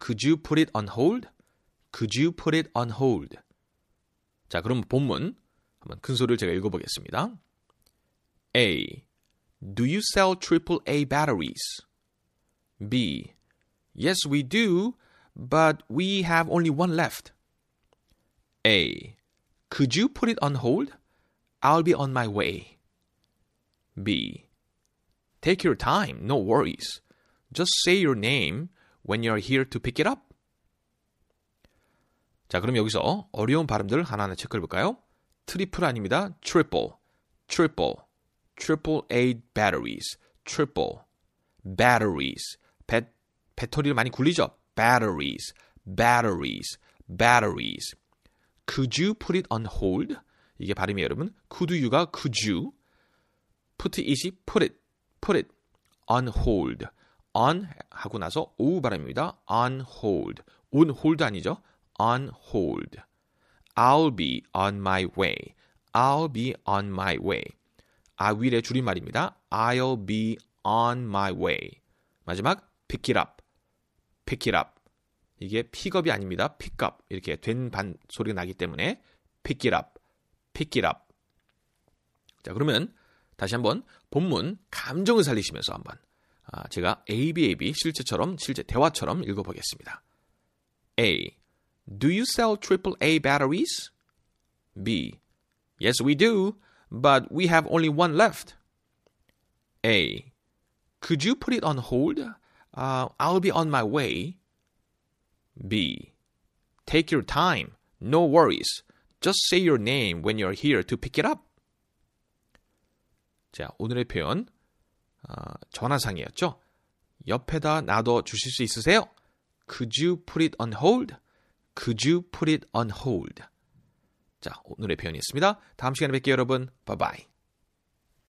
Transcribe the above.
Could you put it on hold? Could you put it on hold? 자, 그럼 본문 한번 큰 소리를 제가 읽어보겠습니다. A. Do you sell AAA batteries? B. Yes, we do, but we have only one left. A. Could you put it on hold? I'll be on my way. B. Take your time, no worries. Just say your name when you're here to pick it up. 자, 그럼 여기서 어려운 발음들 하나하나 체크해 볼까요? 트리플 아닙니다. triple, triple, triple A batteries, triple, batteries. 배, 배터리를 많이 굴리죠? batteries, batteries, batteries. Could you put it on hold? 이게 발음이 여러분. could you가 could you, put it이 put it, put it on hold. On 하고 나서 o 발음입니다. on hold. on hold 아니죠? on hold. I'll be on my way. I'll be on my way. I will의 줄임말입니다. I'll be on my way. 마지막 pick it up. pick it up. 이게 픽업이 아닙니다. up. 이렇게 된 반 소리가 나기 때문에 pick it up. pick it up. 자, 그러면 다시 한번 본문 감정을 살리시면서 한번 아, 제가 ABAB 실제처럼 실제 대화처럼 읽어보겠습니다. A. Do you sell AAA batteries? B. Yes, we do, but we have only one left. A. Could you put it on hold? Uh, I'll be on my way. B. Take your time. No worries. Just say your name when you're here to pick it up. 자, 오늘의 표현 어, 전화상이었죠. 옆에다 놔둬 주실 수 있으세요? Could you put it on hold? Could you put it on hold? 자, 오늘의 표현이었습니다. 다음 시간에 뵐게요, 여러분. Bye.